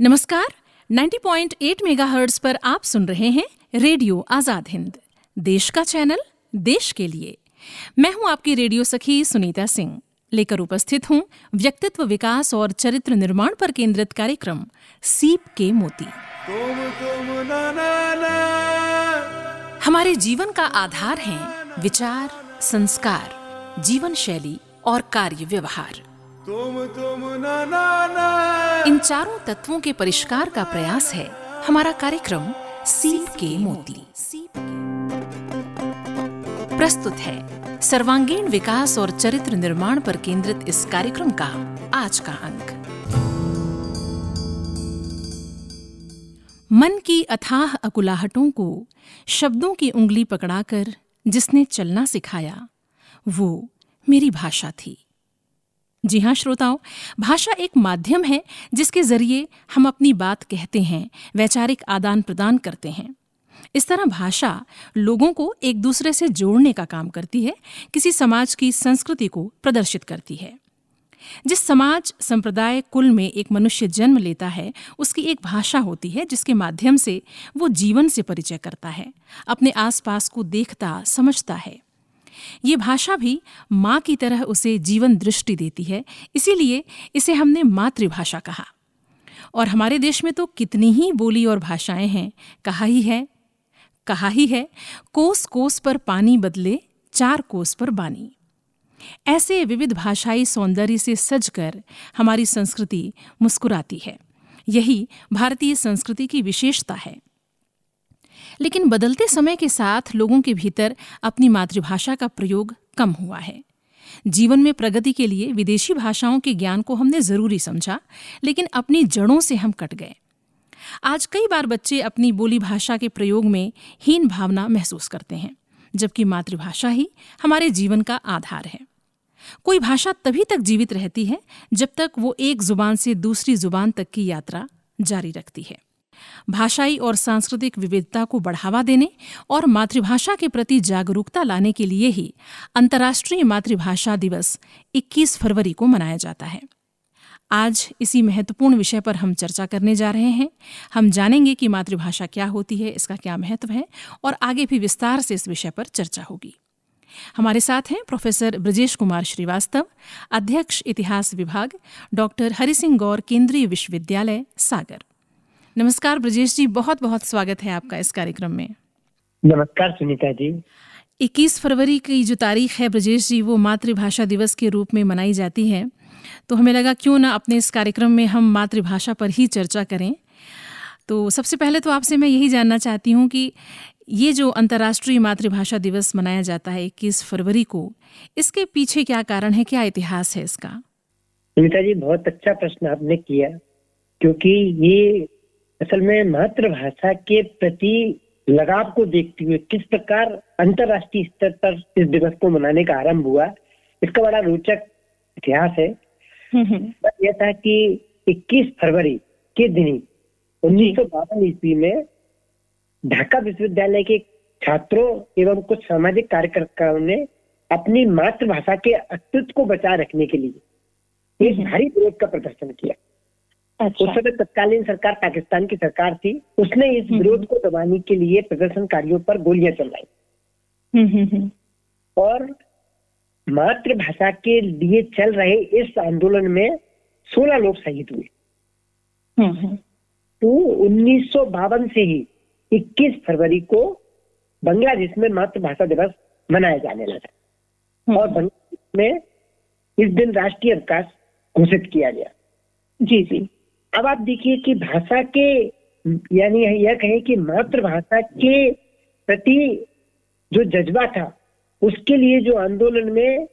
नमस्कार 90.8 मेगाहर्ट्ज पर आप सुन रहे हैं रेडियो आज़ाद हिंद। देश का चैनल देश के लिए। मैं हूँ आपकी रेडियो सखी सुनीता सिंह। लेकर उपस्थित हूँ व्यक्तित्व विकास और चरित्र निर्माण पर केंद्रित कार्यक्रम सीप के मोती। तुम तुम ना ना ना। हमारे जीवन का आधार हैं विचार संस्कार जीवन शैली और कार्य व्यवहार। तुम तुम, ना ना ना। इन चारों तत्वों के परिष्कार का प्रयास है हमारा कार्यक्रम सीप के मोती। प्रस्तुत है सर्वांगीण विकास और चरित्र निर्माण पर केंद्रित इस कार्यक्रम का आज का अंक। मन की अथाह अकुलाहटों को शब्दों की उंगली पकड़ाकर जिसने चलना सिखाया, वो मेरी भाषा थी। जी हाँ श्रोताओं, भाषा एक माध्यम है जिसके ज़रिए हम अपनी बात कहते हैं, वैचारिक आदान प्रदान करते हैं। इस तरह भाषा लोगों को एक दूसरे से जोड़ने का काम करती है, किसी समाज की संस्कृति को प्रदर्शित करती है। जिस समाज, संप्रदाय, कुल में एक मनुष्य जन्म लेता है, उसकी एक भाषा होती है जिसके माध्यम से वो जीवन से परिचय करता है, अपने आसपास को देखता, समझता है। ये भाषा भी माँ की तरह उसे जीवन दृष्टि देती है, इसीलिए इसे हमने मातृभाषा कहा। और हमारे देश में तो कितनी ही बोली और भाषाएँ हैं, कहा ही है, कहा ही है, कोस कोस पर पानी बदले, चार कोस पर बानी। ऐसे विविध भाषाई सौंदर्य से सजकर हमारी संस्कृति मुस्कुराती है। यही भारतीय संस्कृति की विशेषता है। लेकिन बदलते समय के साथ लोगों के भीतर अपनी मातृभाषा का प्रयोग कम हुआ है। जीवन में प्रगति के लिए विदेशी भाषाओं के ज्ञान को हमने ज़रूरी समझा, लेकिन अपनी जड़ों से हम कट गए। आज कई बार बच्चे अपनी बोली भाषा के प्रयोग में हीन भावना महसूस करते हैं, जबकि मातृभाषा ही हमारे जीवन का आधार है। कोई भाषा तभी तक जीवित रहती है जब तक वो एक ज़ुबान से दूसरी ज़ुबान तक की यात्रा जारी रखती है। भाषाई और सांस्कृतिक विविधता को बढ़ावा देने और मातृभाषा के प्रति जागरूकता लाने के लिए ही अंतर्राष्ट्रीय मातृभाषा दिवस 21 फरवरी को मनाया जाता है। आज इसी महत्वपूर्ण विषय पर हम चर्चा करने जा रहे हैं। हम जानेंगे कि मातृभाषा क्या होती है, इसका क्या महत्व है और आगे भी विस्तार से इस विषय पर चर्चा होगी। हमारे साथ हैं प्रोफेसर ब्रजेश कुमार श्रीवास्तव, अध्यक्ष इतिहास विभाग, डॉक्टर हरि सिंह गौर केंद्रीय विश्वविद्यालय, सागर। नमस्कार ब्रजेश जी बहुत बहुत स्वागत है आपका इस कार्यक्रम में। नमस्कार सुनीता जी। 21 फरवरी की जो तारीख है ब्रजेश जी वो मातृभाषा दिवस के रूप में मनाई जाती है। तो हमें लगा क्यों ना अपने इस कार्यक्रम में हम मातृभाषा पर ही चर्चा करें। तो सबसे पहले तो आपसे मैं यही जानना चाहती हूँ कि ये जो अंतर्राष्ट्रीय मातृभाषा दिवस मनाया जाता है इक्कीस फरवरी को इसके पीछे क्या कारण है क्या इतिहास है इसका? सुनीता जी बहुत अच्छा प्रश्न आपने किया क्योंकि ये असल में मातृभाषा के प्रति लगाव को देखते हुए किस प्रकार अंतरराष्ट्रीय स्तर पर इस दिवस को मनाने का आरंभ हुआ इसका बड़ा रोचक इतिहास है। यह था कि 21 फरवरी के दिन ही उन्नीस सौ बावन ईस्वी में ढाका विश्वविद्यालय के छात्रों एवं कुछ सामाजिक कार्यकर्ताओं ने अपनी मातृभाषा के अस्तित्व को बचाए रखने के लिए एक भारी विरोध का प्रदर्शन किया। अच्छा। उस समय तत्कालीन सरकार पाकिस्तान की सरकार थी। उसने इस हम्म, विरोध को दबाने के लिए प्रदर्शनकारियों पर गोलियाँ चलाई। हम्म, हम्म, और मातृभाषा के लिए चल रहे इस आंदोलन में 16 लोग शहीद हुए। तो उन्नीस सौ बावन से ही 21 फरवरी को बांग्लादेश में मातृभाषा दिवस मनाया जाने लगा। और बांग्लादेश में इस दिन राष्ट्रीय अवकाश घोषित किया गया। जी जी। अब आप देखिए कि भाषा के यानी यह कहें कि मातृभाषा के प्रति जो जज्बा था उसके लिए जो आंदोलन में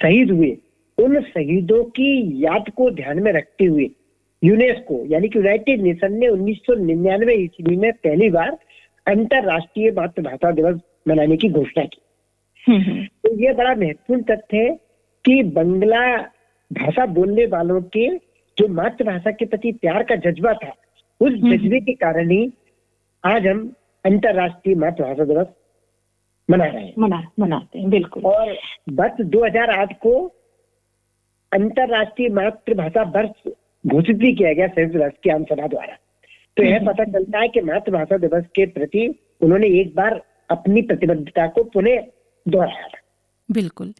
शहीद हुए उन शहीदों की याद को ध्यान में रखते हुए यूनेस्को यानी कि यूनाइटेड नेशन ने उन्नीस सौ निन्यानवे ईस्वी में पहली बार अंतरराष्ट्रीय मातृभाषा दिवस मनाने की घोषणा की हम्म, हम्म। तो यह बड़ा महत्वपूर्ण तथ्य है कि बंगला भाषा बोलने वालों के जो मातृभाषा के प्रति प्यार का जज्बा था उस हम्म। जज्बे के कारण ही आज हम अंतरराष्ट्रीय मातृभाषा दिवस मना रहे हैं। मना मनाते हैं बिल्कुल। और वर्ष 2008 को अंतरराष्ट्रीय मातृभाषा वर्ष घोषित भी किया गया संयुक्त राष्ट्र की आम सभा द्वारा। तो यह पता चलता है कि मातृभाषा दिवस के प्रति उन्होंने एक बार अपनी प्रतिबद्धता को पुनः दोहराया बिल्कुल।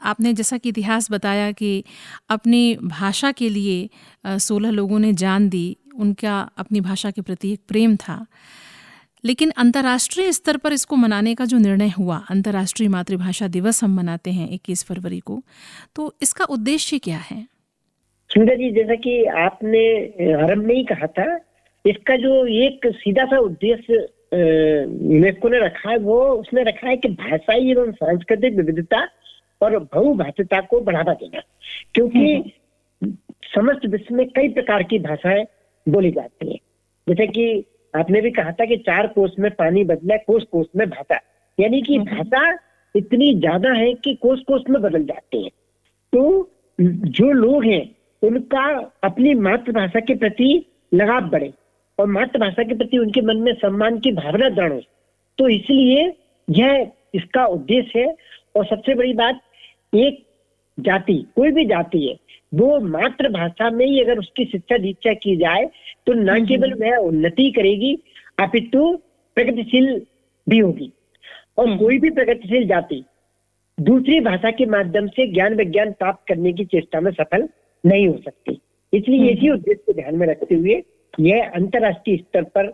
आपने जैसा कि इतिहास बताया कि अपनी भाषा के लिए सोलह लोगों ने जान दी, उनका अपनी भाषा के प्रति एक प्रेम था। लेकिन अंतर्राष्ट्रीय स्तर पर इसको मनाने का जो निर्णय हुआ, अंतर्राष्ट्रीय मातृभाषा दिवस हम मनाते हैं 21 फरवरी को तो इसका उद्देश्य क्या है? सुंदर जी, जैसा कि आपने आरंभ में ही कहा था, इसका जो एक सीधा सा उद्देश्य यूनेस्को ने रखा है, वो उसने रखा है कि भाषाई एवं सांस्कृतिक विविधता और बहुभाषिता को बढ़ावा देना। क्योंकि हम्म। समस्त विश्व में कई प्रकार की भाषाएँ बोली जाती है। जैसे कि आपने भी कहा था कि चार कोष में पानी बदला कोष कोष में भाषा। यानी कि हम्म। भाषा इतनी ज़्यादा है कि कोष कोष में बदल जाते हैं। तो जो लोग हैं उनका अपनी मातृभाषा के प्रति लगाव बढ़े और मातृभाषा के प्रति उनके मन में सम्मान की भावना दृढ़ हो तो इसलिए यह इसका उद्देश्य है। और सबसे बड़ी बात एक जाति कोई भी जाति है वो मातृभाषा में ही अगर उसकी शिक्षा दीक्षा की जाए तो न हम्म, केवल हम्म। वह उन्नति करेगी अपितु प्रगतिशील भी होगी और हम्म। कोई भी प्रगतिशील जाति दूसरी भाषा के माध्यम से ज्ञान विज्ञान प्राप्त करने की चेष्टा में सफल नहीं हो सकती इसलिए इसी उद्देश्य को ध्यान में रखते हुए यह अंतर्राष्ट्रीय स्तर पर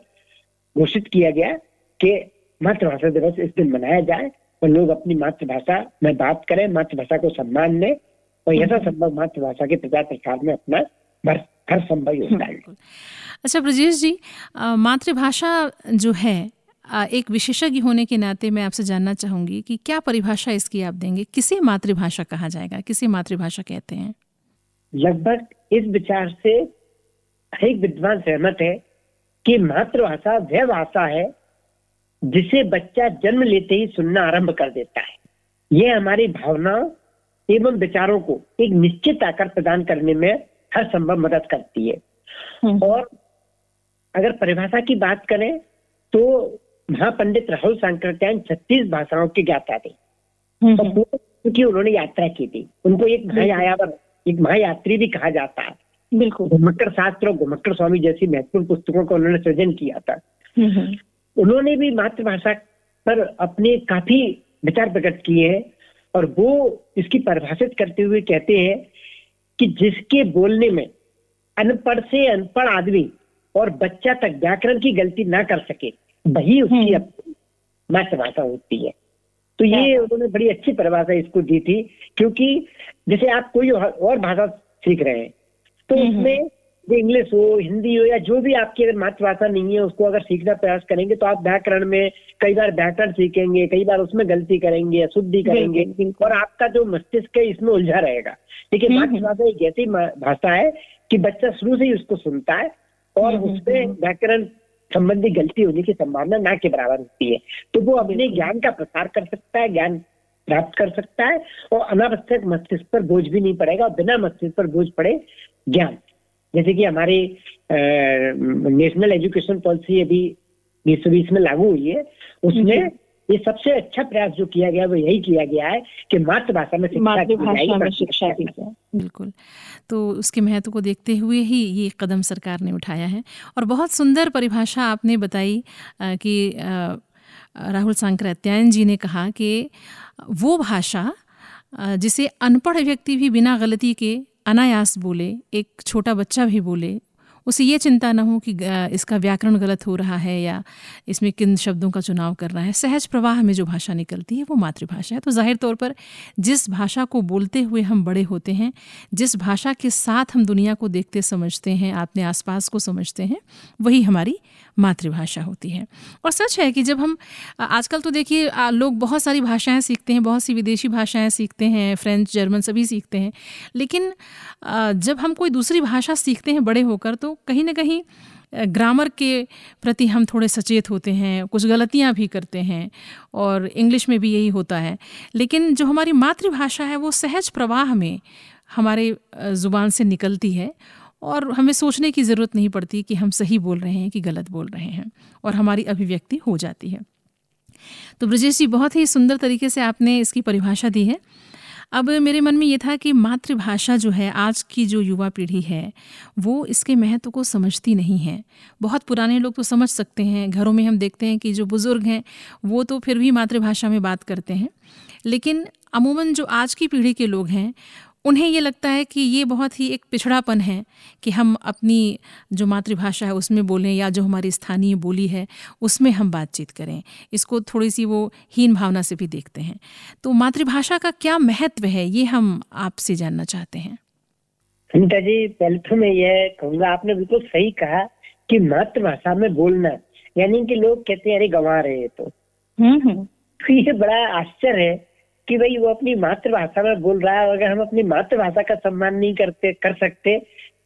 घोषित किया गया कि मातृभाषा दिवस इस दिन मनाया जाए और लोग अपनी मातृभाषा में बात करें मातृभाषा को सम्मान दें और यथा संभव मातृभाषा के प्रचार प्रसार में अपना भर हर संभव योगदान अच्छा ब्रजेश जी मातृभाषा जो है एक विशेषज्ञ होने के नाते मैं आपसे जानना चाहूँगी कि क्या परिभाषा इसकी आप देंगे? किसे मातृभाषा कहा जाएगा? किसे मातृभाषा कहते हैं? लगभग इस विचार से एक विद्वान सहमत है कि मातृभाषा वह भाषा है जिसे बच्चा जन्म लेते ही सुनना आरंभ कर देता है। यह हमारी भावनाओं एवं विचारों को एक निश्चित आकार प्रदान करने में हर संभव मदद करती है। हम्म। और अगर परिभाषा की बात करें तो महापंडित राहुल सांकृत्यायन छत्तीस भाषाओं के ज्ञाता थे। हम्म। क्योंकि उन्होंने यात्रा की थी। उनको एक महायावर एक महायात्री भी कहा जाता है। बिल्कुल। घुमक्कर शास्त्र और घुमक्कर स्वामी जैसी महत्वपूर्ण पुस्तकों का उन्होंने सृजन किया था। हम्म, उन्होंने भी मातृभाषा पर अपने काफ़ी विचार प्रकट किए हैं और वो इसकी परिभाषित करते हुए कहते हैं कि जिसके बोलने में अनपढ़ से अनपढ़ आदमी और बच्चा तक व्याकरण की गलती ना कर सके वही उसकी हम्म। मातृभाषा होती है। तो ये उन्होंने बड़ी अच्छी परिभाषा इसको दी थी क्योंकि जैसे आप कोई और भाषा सीख रहे हैं तो हम्म, उसमें जो इंग्लिश हो हिंदी हो या जो भी आपकी अगर मातृभाषा नहीं है उसको अगर सीखना प्रयास करेंगे तो आप व्याकरण में कई बार व्याकरण सीखेंगे कई बार उसमें गलती करेंगे अशुद्धि करेंगे और आपका जो मस्तिष्क है इसमें उलझा रहेगा। लेकिन हम्म, हम्म। मातृभाषा एक ऐसी भाषा है कि बच्चा शुरू से ही उसको सुनता है और हम्म, उसमें व्याकरण संबंधी गलती होने की संभावना ना के बराबर होती है। तो वो अपने ज्ञान का प्रसार कर सकता है ज्ञान प्राप्त कर सकता है और अनावश्यक मस्तिष्क पर बोझ भी नहीं पड़ेगा और बिना मस्तिष्क पर बोझ पड़े ज्ञान। जैसे कि हमारी नेशनल एजुकेशन पॉलिसी अभी बीस सौ बीस में लागू हुई है। उसमें ये सबसे अच्छा प्रयास जो किया गया वो यही किया गया है कि मातृभाषा में मातृभाषा में शिक्षा दी जाए। बिल्कुल। तो उसके महत्व को देखते हुए ही ये कदम सरकार ने उठाया है। और बहुत सुंदर परिभाषा आपने बताई कि राहुल सांकृत्यायन जी ने कहा कि वो भाषा जिसे अनपढ़ व्यक्ति भी बिना गलती के अनायास बोले, एक छोटा बच्चा भी बोले, उसे ये चिंता ना हो कि इसका व्याकरण गलत हो रहा है या इसमें किन शब्दों का चुनाव करना है। सहज प्रवाह में जो भाषा निकलती है, वो मातृभाषा है। तो ज़ाहिर तौर पर जिस भाषा को बोलते हुए हम बड़े होते हैं, जिस भाषा के साथ हम दुनिया को देखते समझते हैं, अपने आसपास को समझते हैं, वही हमारी मातृभाषा होती है। और सच है कि जब हम, आजकल तो देखिए लोग बहुत सारी भाषाएँ सीखते हैं, बहुत सी विदेशी भाषाएँ सीखते हैं, फ्रेंच, जर्मन सभी सीखते हैं। लेकिन जब हम कोई दूसरी भाषा सीखते हैं बड़े होकर तो कहीं ना कहीं ग्रामर के प्रति हम थोड़े सचेत होते हैं, कुछ गलतियाँ भी करते हैं, और इंग्लिश में भी यही होता है। लेकिन जो हमारी मातृभाषा है, वो सहज प्रवाह में हमारे ज़ुबान से निकलती है और हमें सोचने की ज़रूरत नहीं पड़ती कि हम सही बोल रहे हैं कि गलत बोल रहे हैं और हमारी अभिव्यक्ति हो जाती है। तो ब्रजेश जी, बहुत ही सुंदर तरीके से आपने इसकी परिभाषा दी है। अब मेरे मन में ये था कि मातृभाषा जो है, आज की जो युवा पीढ़ी है, वो इसके महत्व को समझती नहीं है। बहुत पुराने लोग तो समझ सकते हैं, घरों में हम देखते हैं कि जो बुज़ुर्ग हैं, वो तो फिर भी मातृभाषा में बात करते हैं। लेकिन अमूमन जो आज की पीढ़ी के लोग हैं उन्हें ये लगता है कि ये बहुत ही एक पिछड़ापन है कि हम अपनी जो मातृभाषा है उसमें बोलें या जो हमारी स्थानीय बोली है उसमें हम बातचीत करें। इसको थोड़ी सी वो हीन भावना से भी देखते हैं। तो मातृभाषा का क्या महत्व है ये हम आपसे जानना चाहते हैं। सुनीता जी पहले तो मैं ये कहूँगा आपने बिल्कुल सही कहा कि मातृभाषा में बोलना यानी कि लोग कहते हैं अरे गंवा रहे तो। हम्म, हम्म। तो ये बड़ा आश्चर्य है कि भाई वो अपनी मातृभाषा में बोल रहा है अगर हम अपनी मातृभाषा का सम्मान नहीं करते कर सकते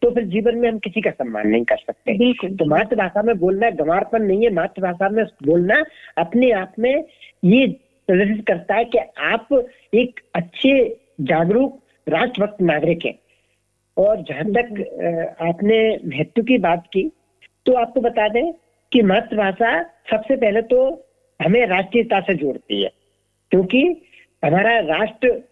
तो फिर जीवन में हम किसी का सम्मान नहीं कर सकते। तो मातृभाषा में बोलना गंवारपन नहीं है। मातृभाषा में बोलना अपने आप में ये प्रदर्शित करता है कि आप एक अच्छे जागरूक राष्ट्रभक्त नागरिक हैं। और जहाँ तक आपने महत्व की बात की तो आपको बता दें कि मातृभाषा सबसे पहले तो हमें राष्ट्रीयता से जोड़ती है क्योंकि हमारा राष्ट्र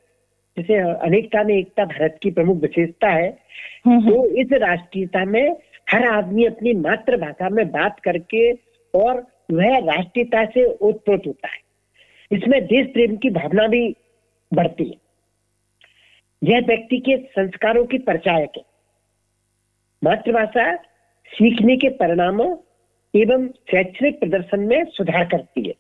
जैसे अनेकता में एकता भारत की प्रमुख विशेषता है हम्म, हम्म। तो इस राष्ट्रीयता में हर आदमी अपनी मातृभाषा में बात करके और वह राष्ट्रीयता से उत्प्रोत होता है। इसमें देश प्रेम की भावना भी बढ़ती है। यह व्यक्ति के संस्कारों की परिचायक है। मातृभाषा सीखने के परिणामों एवं शैक्षणिक प्रदर्शन में सुधार करती है।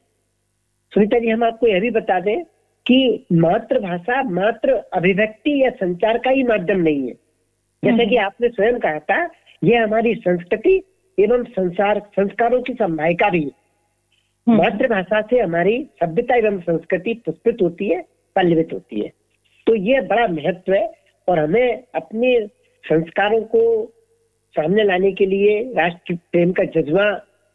सुनीता जी हम आपको यह भी बता दें कि मातृभाषा मात्र अभिव्यक्ति या संचार का ही माध्यम नहीं है जैसे हम्म। कि आपने स्वयं कहा था यह हमारी संस्कृति एवं संसार संस्कारों की संभायिका भी है हम्म। मातृभाषा से हमारी सभ्यता एवं संस्कृति पुष्पित होती है पल्लवित होती है तो यह बड़ा महत्व है और हमें अपने संस्कारों को सामने लाने के लिए राष्ट्र प्रेम का जज्बा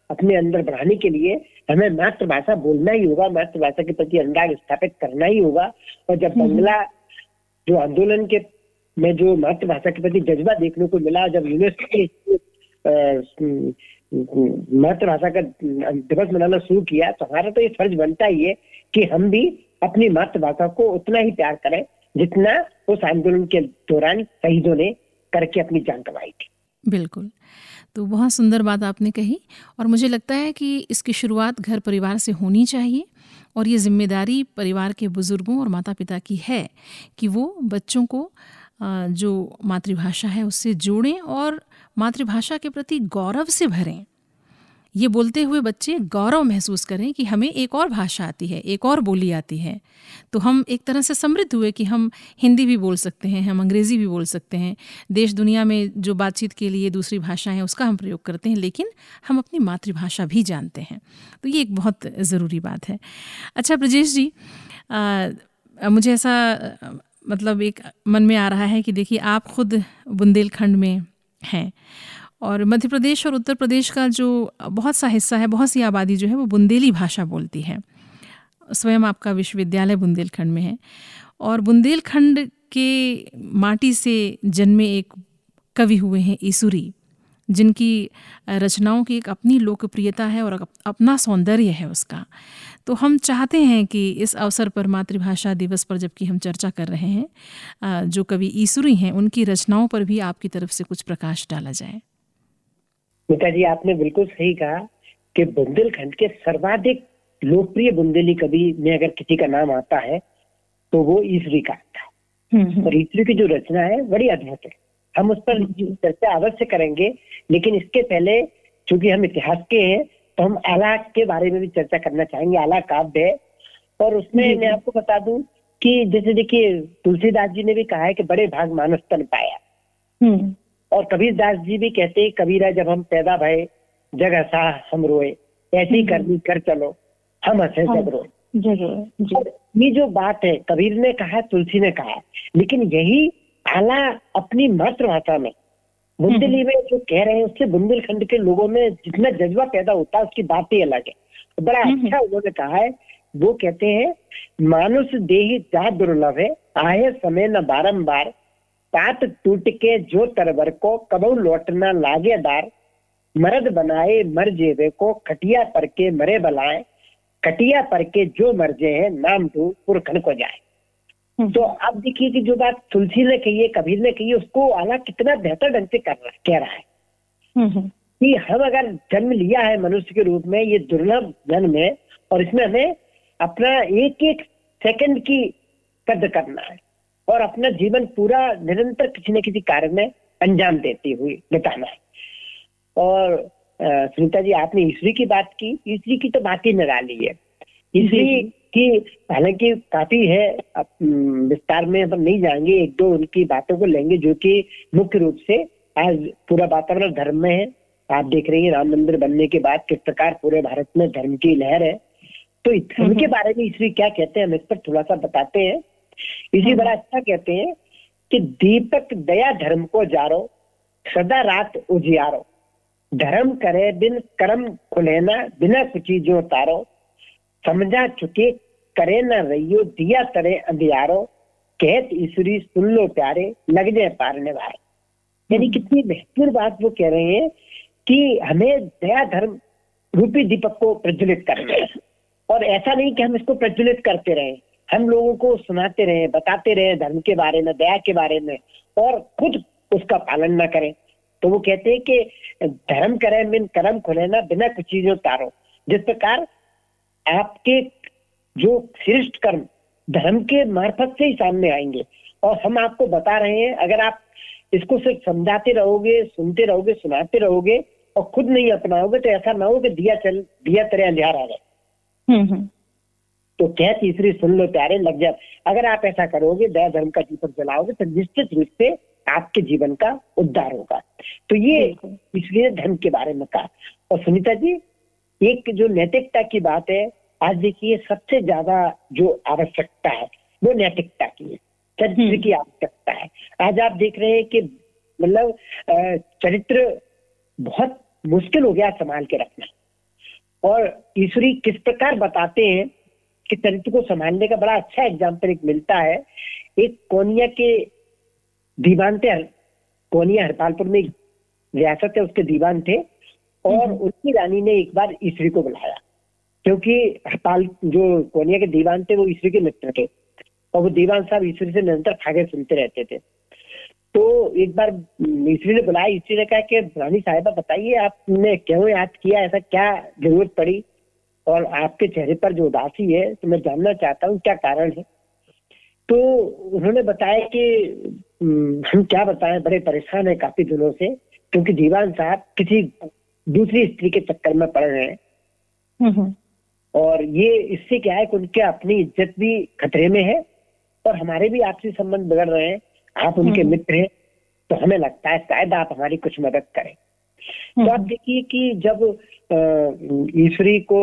अपने अंदर बढ़ाने के लिए हमें मातृभाषा बोलना ही होगा मातृभाषा के प्रति अनुराग स्थापित करना ही होगा। और जब हम्म। बंगला जो आंदोलन के में जो मातृभाषा के प्रति जज्बा देखने को मिला जब यूनेस्को मातृभाषा का दिवस मनाना शुरू किया तो हमारा तो ये फ़र्ज़ बनता ही है कि हम भी अपनी मातृभाषा को उतना ही प्यार करें जितना उस आंदोलन के दौरान शहीदों ने करके अपनी जान गंवाई थी। बिल्कुल। तो बहुत सुंदर बात आपने कही और मुझे लगता है कि इसकी शुरुआत घर परिवार से होनी चाहिए और ये ज़िम्मेदारी परिवार के बुज़ुर्गों और माता पिता की है कि वो बच्चों को जो मातृभाषा है उससे जोड़ें और मातृभाषा के प्रति गौरव से भरें। ये बोलते हुए बच्चे गौरव महसूस करें कि हमें एक और भाषा आती है एक और बोली आती है। तो हम एक तरह से समृद्ध हुए कि हम हिंदी भी बोल सकते हैं हम अंग्रेज़ी भी बोल सकते हैं। देश दुनिया में जो बातचीत के लिए दूसरी भाषा है उसका हम प्रयोग करते हैं लेकिन हम अपनी मातृभाषा भी जानते हैं। तो ये एक बहुत ज़रूरी बात है। अच्छा ब्रजेश जी आ, मुझे ऐसा मतलब एक मन में आ रहा है कि देखिए आप खुद बुंदेलखंड में हैं। और मध्य प्रदेश और उत्तर प्रदेश का जो बहुत सा हिस्सा है, बहुत सी आबादी जो है, वो बुंदेली भाषा बोलती है। स्वयं आपका विश्वविद्यालय बुंदेलखंड में है। और बुंदेलखंड के माटी से जन्मे एक कवि हुए हैं ईसुरी, जिनकी रचनाओं की एक अपनी लोकप्रियता है और अपना सौंदर्य है उसका। तो हम चाहते हैं कि इस अवसर पर मातृभाषा दिवस पर जबकि हम चर्चा कर रहे हैं जो कवि ईसुरी हैं, उनकी रचनाओं पर भी आपकी तरफ़ से कुछ प्रकाश डाला जाए। मीता जी आपने बिल्कुल सही कहा कि बुंदेलखंड के सर्वाधिक लोकप्रिय बुंदेली कवि में अगर किसी का नाम आता है तो वो ईसरी का आता है हम्म, हम्म। और ईसरी की जो रचना है बड़ी अद्भुत है। हम उस पर चर्चा अवश्य करेंगे लेकिन इसके पहले चूँकि हम इतिहास के हैं तो हम आला के बारे में भी चर्चा करना चाहेंगे आला काव्य। है और उसमें मैं आपको बता दूँ कि जैसे देखिए तुलसीदास जी ने भी कहा है कि बड़े भाग मानस तन पाया। हम्म। और कबीर दास जी भी कहते कबीरा जब हम पैदा भय जग हसा हम रोए ऐसी हम्म। करनी कर चलो हम हंसे जग रोए ये जो बात है कबीर ने कहा तुलसी ने कहा लेकिन यही आला अपनी मातृभाषा में बुंदेली हम्म। में जो कह रहे हैं उससे बुंदेलखंड के लोगों में जितना जज्बा पैदा होता है उसकी बात ही अलग है तो बड़ा हम्म। अच्छा उन्होंने कहा है वो कहते हैं मानुष देही जा दुर्लभ है आए समय न बारंबार पात टूट के जो तरवर को कबू लौटना लागे दार मर्द बनाए मर जेवे को खटिया पर के मरे बलाए खटिया पर के जो मर जे है नाम टू पुरखन को जाए। हम्म। तो आप देखिए कि जो बात तुलसी ने कही है कबीर ने कही है उसको आला कितना बेहतर ढंग से कर रहा कह रहा है। हम्म, कि हम अगर जन्म लिया है मनुष्य के रूप में ये दुर्लभ जन्म है और इसमें हमें अपना एक एक सेकंड की कद्र करना है। और अपना जीवन पूरा निरंतर किसी न किसी कार्य में अंजाम देती हुई बिताना है। और सुनीता जी आपने ईश्वरी की बात की। ईश्वरी की तो बात ही निराली है। ईश्वरी की हालाँकि काफ़ी है विस्तार में हम नहीं जाएँगे। एक दो उनकी बातों को लेंगे जो कि मुख्य रूप से आज पूरा वातावरण धर्म में है। आप देख रही हैं राम मंदिर बनने के बाद किस प्रकार पूरे भारत में धर्म की लहर है। तो धर्म के हम्म। बारे में ईश्वरी क्या कहते हैं हम इस पर थोड़ा सा बताते हैं। इसी हम्म। बड़ा अच्छा कहते हैं कि दीपक दया धर्म को जारो सदा रात उजियारो। धर्म करे बिन कर्म खुलेना बिना कुछ जो तारो। समझा चुके करे न रहियो दिया तरे अंधियारो। कहत ईश्वरी सुन लो प्यारे लग जाए पारने वाले यानी हम्म। कितनी महत्वपूर्ण बात वो कह रहे हैं कि हमें दया धर्म रूपी दीपक को प्रज्वलित करना है। और ऐसा नहीं कि हम इसको प्रज्वलित करते रहे। हम लोगों को सुनाते रहे, बताते रहे धर्म के बारे में, दया के बारे में और खुद उसका पालन ना करें। तो वो कहते हैं कि धर्म करें, बिन कर्म खुले ना, बिना कुछ चीज़ों तारो जिस प्रकार आपके जो श्रेष्ठ कर्म धर्म के मार्फत से ही सामने आएँगे। और हम आपको बता रहे हैं, अगर आप इसको सिर्फ़ समझाते रहोगे, सुनते रहोगे, सुनाते रहोगे और खुद नहीं अपनाओगे तो ऐसा ना हो कि दिया चल, दिया तरह अंधियार आ जाए। तो क्या तीसरी सुन लो प्यारे लग जाए अगर आप ऐसा करोगे दया धर्म का दीपक जलाओगे तो निश्चित रूप से आपके जीवन का उद्धार होगा। तो ये इसलिए धर्म के बारे में कहा। और सुनीता जी एक जो नैतिकता की बात है आज देखिए सबसे ज़्यादा जो आवश्यकता है वो नैतिकता की है चरित्र हम्म। की आवश्यकता है। आज आप देख रहे हैं कि मतलब चरित्र बहुत मुश्किल हो गया संभाल के रखना। और ईश्वरी किस प्रकार बताते हैं कि चरित्र को संभालने का बड़ा अच्छा एग्ज़ाम्पल एक मिलता है। एक कोनिया के दीवान थे कोनिया हरपालपुर में रियासत है उसके दीवान थे और हम्म। उनकी रानी ने एक बार ईश्वरी को बुलाया। क्योंकि हरपाल जो कोनिया के दीवान थे वो ईश्वरी के मित्र थे और वो दीवान साहब ईश्वरी से निरंतर खागे सुनते रहते थे। तो एक बार ईश्वरी ने बुलाया ईश्वरी ने कहा कि रानी साहिबा बताइए आपने क्यों याद किया? ऐसा क्या ज़रूरत पड़ी? और आपके चेहरे पर जो उदासी है तो मैं जानना चाहता हूँ क्या कारण है तो उन्होंने बताया कि हम क्या बताएँ बड़े परेशान है काफ़ी दिनों से क्योंकि दीवान साहब किसी दूसरी स्त्री के चक्कर में पड़ रहे हैं हम्म, हम्म। और ये इससे क्या है कि उनके अपनी इज़्ज़त भी खतरे में है और हमारे भी आपसी संबंध बिगड़ रहे हैं आप उनके हम्म। मित्र हैं तो हमें लगता है शायद आप हमारी कुछ मदद करें तो आप देखिए कि जब ईश्वरी को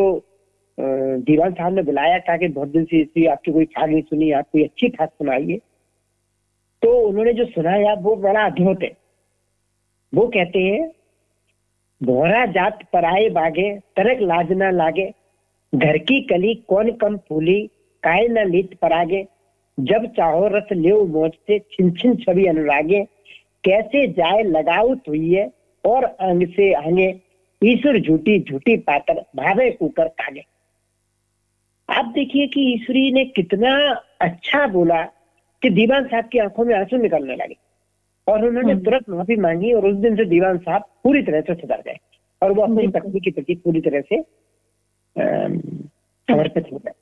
दीवान साहब ने बुलाया था कि बहुत दिन से ईश्वरी आपकी कोई ठाक नहीं सुनी आप कोई अच्छी ठाक सुनाइए। तो उन्होंने जो सुनाया वो बड़ा अद्भुत है। वो कहते हैं भोरा जात पराए बागे तरक लाज ना लागे। घर की कली कौन कम फूली काय न लीत परागे। जब चाहो रस ले मोच से छिन छिन छवि अनुरागे। कैसे जाए हुई है और अंग से आगे ईश्वर झूठी झूठी पातर भावे कुकर कागे। आप देखिए कि ईश्वरी ने कितना अच्छा बोला कि दीवान साहब की आँखों में आँसू निकलने लगे। और उन्होंने हम्म। तुरंत माफ़ी मांगी और उस दिन से दीवान साहब पूरी तरह से सुधर गए और वो अपनी पत्नी के प्रति पूरी तरह से समर्पित हो गए।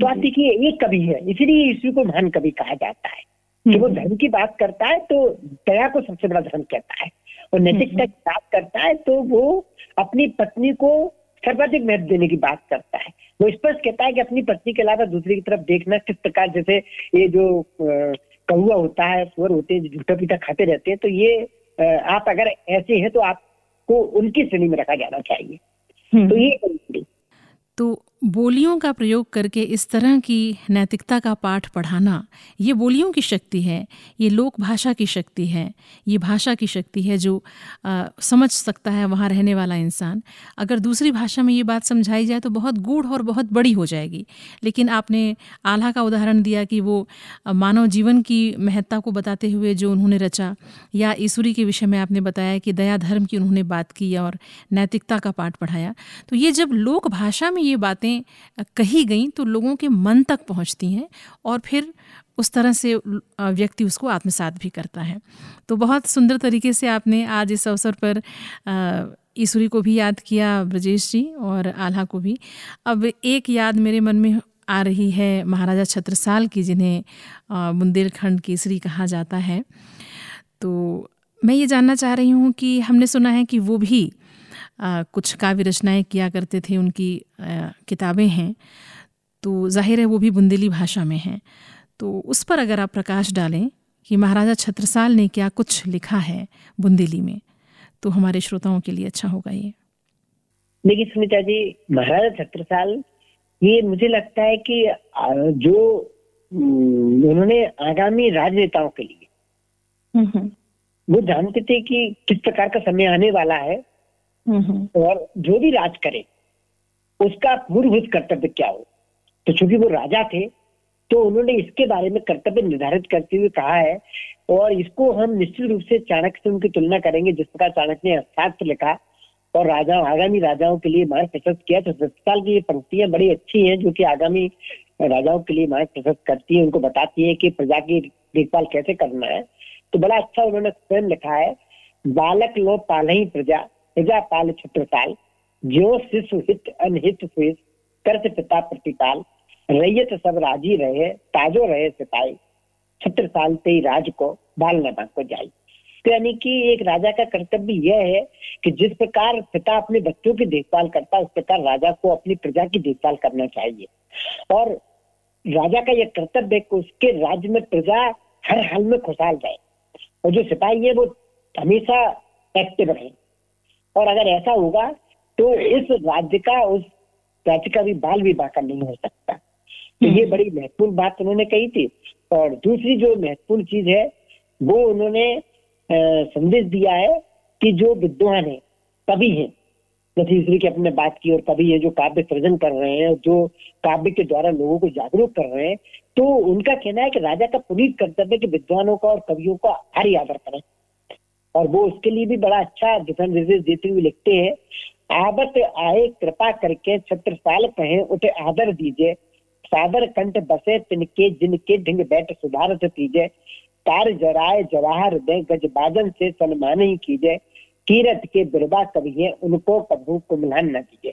तो आप देखिए एक कवि है इसीलिए ईश्वरी को महान कवि कहा जाता है कि वो हम्म। धर्म की बात करता है तो दया को सबसे बड़ा धर्म कहता है। और नैतिकता की बात करता है तो वो अपनी पत्नी को सर्वाधिक महत्व देने की बात करता है। वो स्पष्ट कहता है कि अपनी पत्नी के अलावा दूसरी की तरफ़ देखना किस प्रकार जैसे ये जो कौआ होता है सुअर होते हैं जो झूठा पीठा खाते रहते हैं तो ये आप अगर ऐसे हैं तो आपको उनकी श्रेणी में रखा जाना चाहिए। हम्म। तो ये तो बोलियों का प्रयोग करके इस तरह की नैतिकता का पाठ पढ़ाना ये बोलियों की शक्ति है ये लोक भाषा की शक्ति है ये भाषा की शक्ति है जो आ, समझ सकता है वहाँ रहने वाला इंसान। अगर दूसरी भाषा में ये बात समझाई जाए तो बहुत गूढ़ और बहुत बड़ी हो जाएगी। लेकिन आपने आल्हा का उदाहरण दिया कि वो मानव जीवन की महत्ता को बताते हुए जो उन्होंने रचा या ईश्वरी के विषय में आपने बताया कि दया धर्म की उन्होंने बात की और नैतिकता का पाठ पढ़ाया। तो ये जब लोक भाषा में ये बातें बातें कही गई तो लोगों के मन तक पहुँचती हैं और फिर उस तरह से व्यक्ति उसको आत्मसात भी करता है। तो बहुत सुंदर तरीके से आपने आज इस अवसर पर ईश्वरी को भी याद किया, ब्रजेश जी और आल्हा को भी। अब एक याद मेरे मन में आ रही है महाराजा छत्रसाल की, जिन्हें बुंदेलखंड केसरी कहा जाता है। तो मैं ये जानना चाह रही हूँ कि हमने सुना है कि वो भी कुछ काव्य रचनाएँ किया करते थे उनकी किताबें हैं। तो ज़ाहिर है वो भी बुंदेली भाषा में हैं। तो उस पर अगर आप प्रकाश डालें कि महाराजा छत्रसाल ने क्या कुछ लिखा है बुंदेली में तो हमारे श्रोताओं के लिए अच्छा होगा ये। देखिए सुनीता जी महाराजा छत्रसाल ये मुझे लगता है कि जो उन्होंने आगामी राजनेताओं के लिए हम्म, हम्म। वो जानते थे कि किस प्रकार का समय आने वाला है। और जो भी राज करे, उसका मूलभूत कर्तव्य क्या हो? तो चूँकि वो राजा थे तो उन्होंने इसके बारे में कर्तव्य निर्धारित करते हुए कहा है और इसको हम निश्चित रूप से चाणक्य से उनकी तुलना करेंगे, जिस प्रकार चाणक्य ने अर्थात लिखा और राजा, आगामी राजाओं के लिए मार्ग प्रशस्त किया तो सत्ताल की ये पंक्तियाँ बड़ी अच्छी हैं, जो कि आगामी राजाओं के लिए मार्ग प्रशस्त करती है, उनको बताती है कि प्रजा की देखभाल कैसे करना है। तो बड़ा अच्छा उन्होंने स्वयं लिखा है, बालक लो पाल ही प्रजा। प्रजा पाल छत्रसाल जो शिशु हित अनहित सुहित कर्त पिता प्रतिपाल रैयत सब राज़ी रहे, ताजो रहे सिपाही। छत्र साल ते राज को बाल न को जाई। तो यानी कि एक राजा का कर्तव्य यह है कि जिस प्रकार पिता अपने बच्चों की देखभाल करता है, उस प्रकार राजा को अपनी प्रजा की देखभाल करना चाहिए। और राजा का यह कर्तव्य है कि उसके राज्य में प्रजा हर हाल में खुशहाल जाए और जो सिपाही है, वो हमेशा एक्टिव रहे। और अगर ऐसा होगा तो इस राज्य का उस राज्य का भी बाल विवाह का नहीं हो सकता। तो ये हम्म। बड़ी महत्वपूर्ण बात उन्होंने कही थी। और दूसरी जो महत्वपूर्ण चीज़ है वो उन्होंने संदेश दिया है कि जो विद्वान है कवि है तीसरी की अपने बात की और कवि है जो काव्य सृजन कर रहे हैं जो काव्य के द्वारा लोगों को जागरूक कर रहे हैं तो उनका कहना है कि राजा का पुनीत कर्तव्य कि विद्वानों का और कवियों का भारी आदर करें और वो उसके लिए भी बड़ा अच्छा दिशा निर्देश देते हुए लिखते हैं। आवत आए, कृपा करके छत्र साल कहे उठे आदर दीजिए। सादर कंठ बसे, तिनके जिनके ढिंग बैठ सुधारत कीजे तार जराए जवाहर दे गज बाजन से सन्मान ही कीजिए कीरत के बिरबा कवि है, उनको कभू को मिलान न कीजिए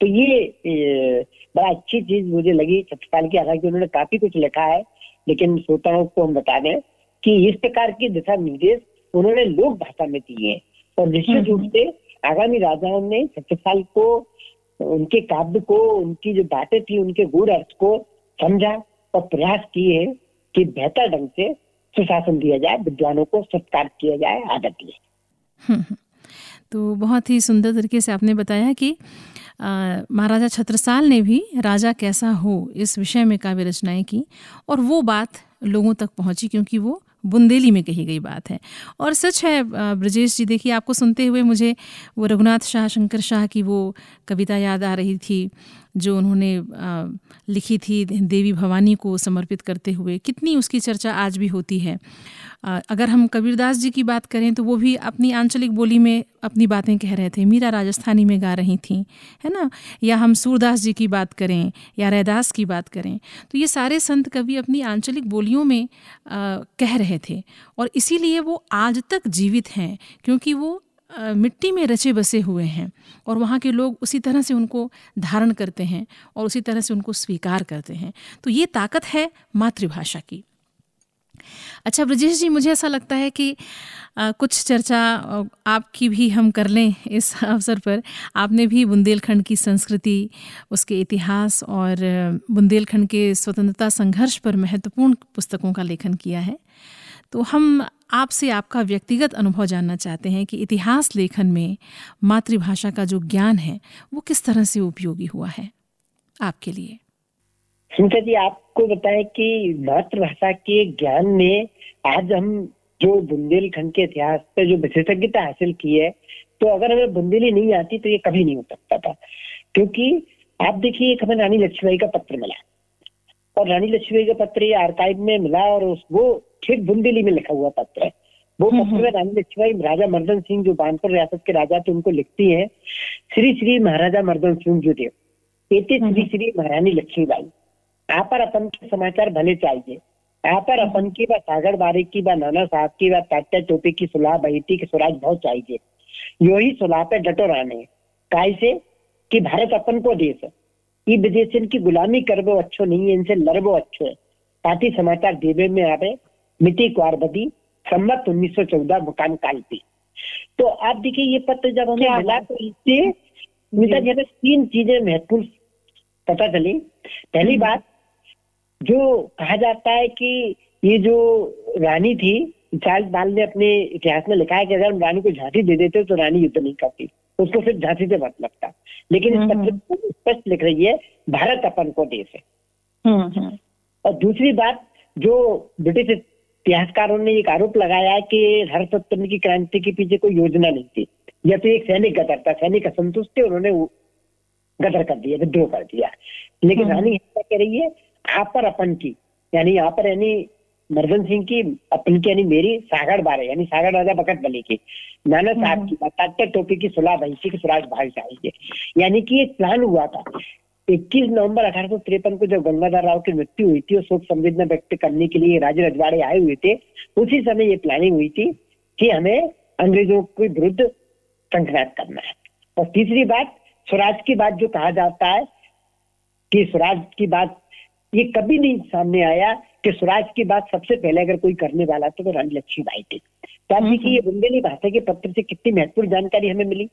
तो ये बड़ा अच्छी चीज़ मुझे लगी छत्रपाल की, हालाँकि उन्होंने काफ़ी कुछ लिखा है, लेकिन श्रोताओं को हम बता दें कि इस प्रकार की दिशा निर्देश उन्होंने लोक भाषा में दिए और निश्चित हम्म, रूप हम्म। से आगामी राजाओं ने छत्रपाल को उनके काव्य को उनकी जो बातें थी उनके गुण अर्थ को समझा और प्रयास किए कि बेहतर ढंग से सुशासन दिया जाए विद्वानों को सत्कार किया जाए आदर दिए हम्म, तो बहुत ही सुंदर तरीके से आपने बताया कि महाराजा छत्रसाल ने भी राजा कैसा हो इस विषय में काव्य रचनाएँ की और वो बात लोगों तक पहुँची क्योंकि वो बुंदेली में कही गई बात है। और सच है ब्रजेश जी, देखिए, आपको सुनते हुए मुझे वो रघुनाथ शाह, शंकर शाह की वो कविता याद आ रही थी। जो उन्होंने लिखी थी देवी भवानी को समर्पित करते हुए कितनी उसकी चर्चा आज भी होती है। अगर हम कबीरदास जी की बात करें तो वो भी अपनी आंचलिक बोली में अपनी बातें कह रहे थे। मीरा राजस्थानी में गा रही थी है ना? या हम सूरदास जी की बात करें या रैदास की बात करें तो ये सारे संत कवि अपनी आंचलिक बोलियों में आ, कह रहे थे। और इसीलिए वो आज तक जीवित हैं क्योंकि वो मिट्टी में रचे बसे हुए हैं और वहाँ के लोग उसी तरह से उनको धारण करते हैं और उसी तरह से उनको स्वीकार करते हैं। तो ये ताकत है मातृभाषा की। अच्छा ब्रजेश जी मुझे ऐसा लगता है कि आ, कुछ चर्चा आपकी भी हम कर लें इस अवसर पर। आपने भी बुंदेलखंड की संस्कृति उसके इतिहास और बुंदेलखंड के स्वतंत्रता संघर्ष पर महत्वपूर्ण पुस्तकों का लेखन किया है। तो हम आपसे आपका व्यक्तिगत अनुभव जानना चाहते हैं कि इतिहास लेखन में मातृभाषा का जो ज्ञान है, वो किस तरह से उपयोगी हुआ है? आपके लिए। सुनीता जी, आपको बताएँ कि मातृभाषा के ज्ञान में आज हम जो बुंदेलखंड के इतिहास पे जो विशेषज्ञता हासिल की है तो अगर हमें बुंदेली नहीं आती तो ये कभी नहीं हो सकता था। क्योंकि आप देखिए, एक हमें रानी लक्ष्मीबाई का पत्र मिला। और रानी लक्ष्मीबाई का पत्र ये आर्काइव में मिला और उस वो ठीक बुंदेली में लिखा हुआ पत्र है। वो हम्म, पत्र में हम्म। रानी लक्ष्मीबाई राजा मर्दन सिंह जो बानपुर रियासत के राजा थे उनको लिखती है श्री श्री महाराजा मर्दन सिंह जो देव श्री हम्म, श्री महारानी लक्ष्मीबाई। पर अपन के समाचार भले चाहिए। यहाँ पर अपन की बात सागर बारी की बात नाना साहब की बात तात्या टोपी की सुलह बहीती की स्वराज बहुत चाहिए। यो ही सुलह पे डटो रहने काय से कि भारत अपन को देश है। ये विदेश इनकी गुलामी करबो अच्छो नहीं है इनसे लड़बो अच्छो है। पार्टी समाचार देवे में आवे मिट्टी क्वार बदी सम्मत 1914 मुकाम काल पे। तो आप देखिए ये पत्र जब हमें मिला तो इससे मिता जी। तीन चीज़ें महत्वपूर्ण पता चली। पहली बात जो कहा जाता है कि ये जो रानी थी चार्ल्स बाल ने अपने इतिहास में लिखा है कि अगर हम रानी को झांसी दे देते तो रानी युद्ध नहीं करती। उसको सिर्फ़ झांसी से मतलब था लेकिन इस पत्र में स्पष्ट लिख रही है भारत अपन को देश है। हम्म, हम्म। और दूसरी बात जो ब्रिटिश इतिहासकारों ने एक आरोप लगाया है कि हर सप्तमी की क्रांति के पीछे कोई योजना नहीं थी। या तो एक सैनिक गदर था सैनिक असंतुष्ट थे उन्होंने गदर कर दिया विद्रोह कर दिया। लेकिन हम्म। रानी क्या कह रही है आप पर अपन की यानी यहाँ पर यानी मर्दन सिंह की अपन की यानी मेरी सागर बारे यानी सागर राजा बकत बली की। नाना साहब की बताते टोपी की सुलह भैंसी की सुराज भाई चाहिए। यानी कि एक प्लान हुआ था। 21 नवंबर अठारह को जब गंगाधर राव की मृत्यु हुई थी और शोक संवेदना व्यक्त करने के लिए राजे रजवाड़े आए हुए थे उसी समय ये प्लानिंग हुई थी कि हमें अंग्रेज़ों के विरुद्ध संघर्ष करना है। और तीसरी बात स्वराज की बात जो कहा जाता है कि स्वराज की बात ये कभी नहीं सामने आया कि स्वराज की बात सबसे पहले अगर कोई करने वाला था तो रानी लक्ष्मीबाई थी। तो आप देखिए ये बुंदेली भाषा के पत्र से कितनी महत्वपूर्ण जानकारी हमें मिली।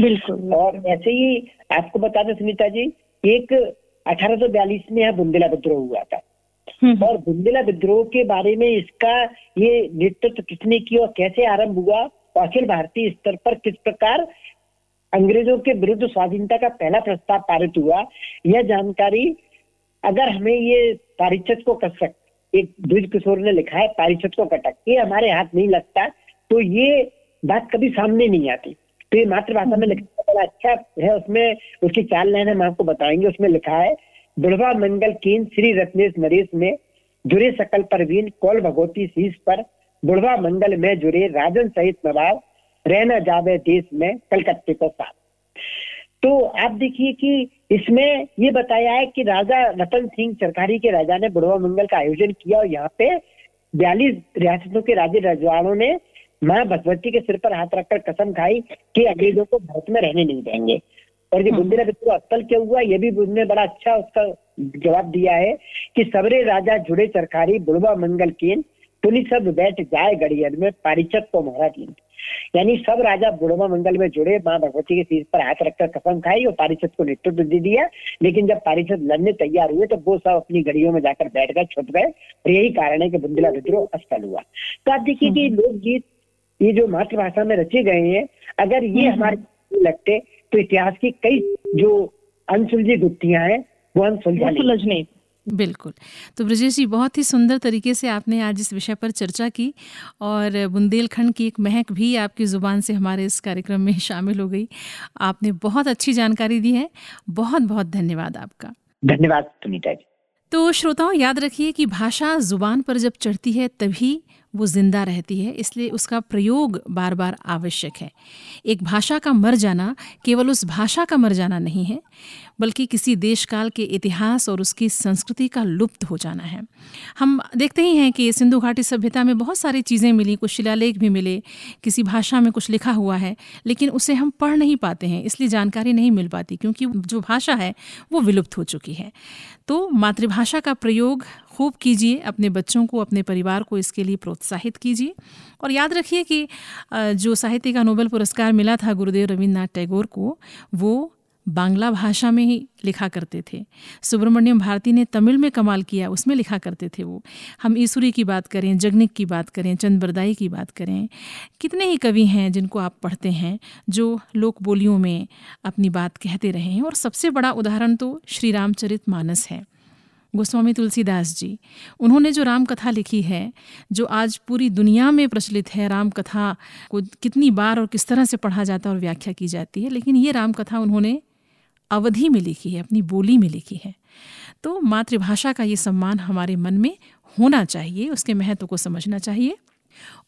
बिल्कुल और ऐसे ही आपको बता दें सुनीता जी एक 1842 में यहाँ बुंदेला विद्रोह हुआ था। हम्म। और बुंदेला विद्रोह के बारे में इसका ये नेतृत्व किसने किया और कैसे आरंभ हुआ और अखिल भारतीय स्तर पर किस प्रकार अंग्रेज़ों के विरुद्ध स्वाधीनता का पहला प्रस्ताव पारित हुआ यह जानकारी अगर हमें ये पारिचत को कसक एक द्विज किशोर ने लिखा है पारिचत को कटक, ये हमारे हाथ नहीं लगता तो ये बात कभी सामने नहीं आती। तो ये मातृभाषा में लिखा बड़ा अच्छा है, उसमें उसकी चार लाइन हम आपको बताएँगे, उसमें लिखा है, बुढ़वा मंगल कीन श्री रत्नेश नरेश में, जुड़े सकल परवीन कौल भगवती शीश पर, बुढ़वा मंगल में जुड़े राजन सहित नवाब रहना जावे देश में कलकत्ते को साथ। तो आप देखिए कि इसमें ये बताया है कि राजा रतन सिंह सरकारी के राजा ने बुढ़वा मंगल का आयोजन किया और यहाँ पे बयालीस रियासतों के राजे रजवाड़ों ने माँ भगवती के सिर पर हाथ रखकर कसम खाई कि अंग्रेज़ों को भारत में रहने नहीं देंगे और ये हम्म। बुंदेला विद्रोह अक्कल क्या हुआ ये भी उसने बड़ा अच्छा उसका जवाब दिया है कि सबरे राजा जुड़े सरकारी बुढ़वा मंगल केन पुनि सब बैठ जाए गड़ियन में पारिचत को मोहरा कीन यानी सब राजा बुढ़वा मंगल में जुड़े माँ भगवती के सीट पर हाथ रखकर कसम खाई और पारिषद को नेतृत्व दे दिया। लेकिन जब पारिषद लड़ने तैयार हुए तो वो सब अपनी गड़ियों में जाकर बैठ गए छुप गए। और यही कारण है कि बुंदेला विद्रोह अस्थल हुआ। तो आप देखिए कि हम्म। लोकगीत ये जो मातृभाषा में रचे गए हैं अगर ये हम्म। हमारे लगते तो इतिहास की कई जो अनसुलझी गुत्थियाँ हैं वो अनसुलझा नहीं बिल्कुल। तो ब्रजेश जी बहुत ही सुंदर तरीके से आपने आज इस विषय पर चर्चा की और बुंदेलखंड की एक महक भी आपकी ज़ुबान से हमारे इस कार्यक्रम में शामिल हो गई। आपने बहुत अच्छी जानकारी दी है। बहुत बहुत धन्यवाद आपका। धन्यवाद सुनीता जी। तो श्रोताओं याद रखिए कि भाषा ज़ुबान पर जब चढ़ती है तभी वो ज़िंदा रहती है, इसलिए उसका प्रयोग बार बार आवश्यक है। एक भाषा का मर जाना केवल उस भाषा का मर जाना नहीं है, बल्कि किसी देश काल के इतिहास और उसकी संस्कृति का लुप्त हो जाना है। हम देखते ही हैं कि सिंधु घाटी सभ्यता में बहुत सारी चीज़ें मिली, कुछ शिलालेख भी मिले, किसी भाषा में कुछ लिखा हुआ है, लेकिन उसे हम पढ़ नहीं पाते हैं, इसलिए जानकारी नहीं मिल पाती, क्योंकि जो भाषा है वो विलुप्त हो चुकी है। तो मातृभाषा का प्रयोग खूब कीजिए, अपने बच्चों को, अपने परिवार को इसके लिए प्रोत्साहित कीजिए। और याद रखिए कि जो साहित्य का नोबेल पुरस्कार मिला था गुरुदेव रविन्द्रनाथ टैगोर को, वो बांग्ला भाषा में ही लिखा करते थे। सुब्रमण्यम भारती ने तमिल में कमाल किया, उसमें लिखा करते थे वो। हम ईसुरी की बात करें, जगनिक की बात करें चंद बरदाई की बात करें, कितने ही कवि हैं जिनको आप पढ़ते हैं, जो लोक बोलियों में अपनी बात कहते रहे हैं। और सबसे बड़ा उदाहरण तो श्री रामचरित मानस है। गोस्वामी तुलसीदास जी, उन्होंने जो राम कथा लिखी है, जो आज पूरी दुनिया में प्रचलित है राम कथा को कितनी बार और किस तरह से पढ़ा जाता है और व्याख्या की जाती है, लेकिन ये राम कथा उन्होंने अवधि में लिखी है, अपनी बोली में लिखी है। तो मातृभाषा का ये सम्मान हमारे मन में होना चाहिए, उसके महत्व को समझना चाहिए।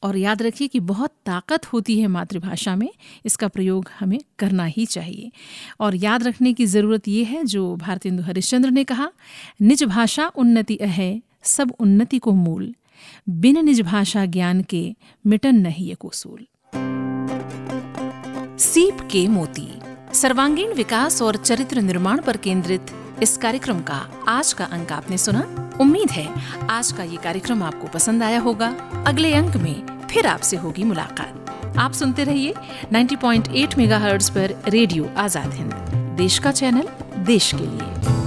और याद रखिए कि बहुत ताकत होती है मातृभाषा में। इसका प्रयोग हमें करना ही चाहिए। और याद रखने की ज़रूरत ये है, जो भारतेंदु हरिश्चंद्र ने कहा, निज भाषा उन्नति अहे, सब उन्नति को मूल। बिन निज भाषा ज्ञान के मिटन नहीं ये कोसूल. सीप के मोती। सर्वांगीण विकास और चरित्र निर्माण पर केंद्रित इस कार्यक्रम का आज का अंक आपने सुना? उम्मीद है आज का ये कार्यक्रम आपको पसंद आया होगा। अगले अंक में फिर आपसे होगी मुलाकात। आप सुनते रहिए 90.8 मेगाहर्ट्ज पर रेडियो आज़ाद हिंद। देश का चैनल, देश के लिए।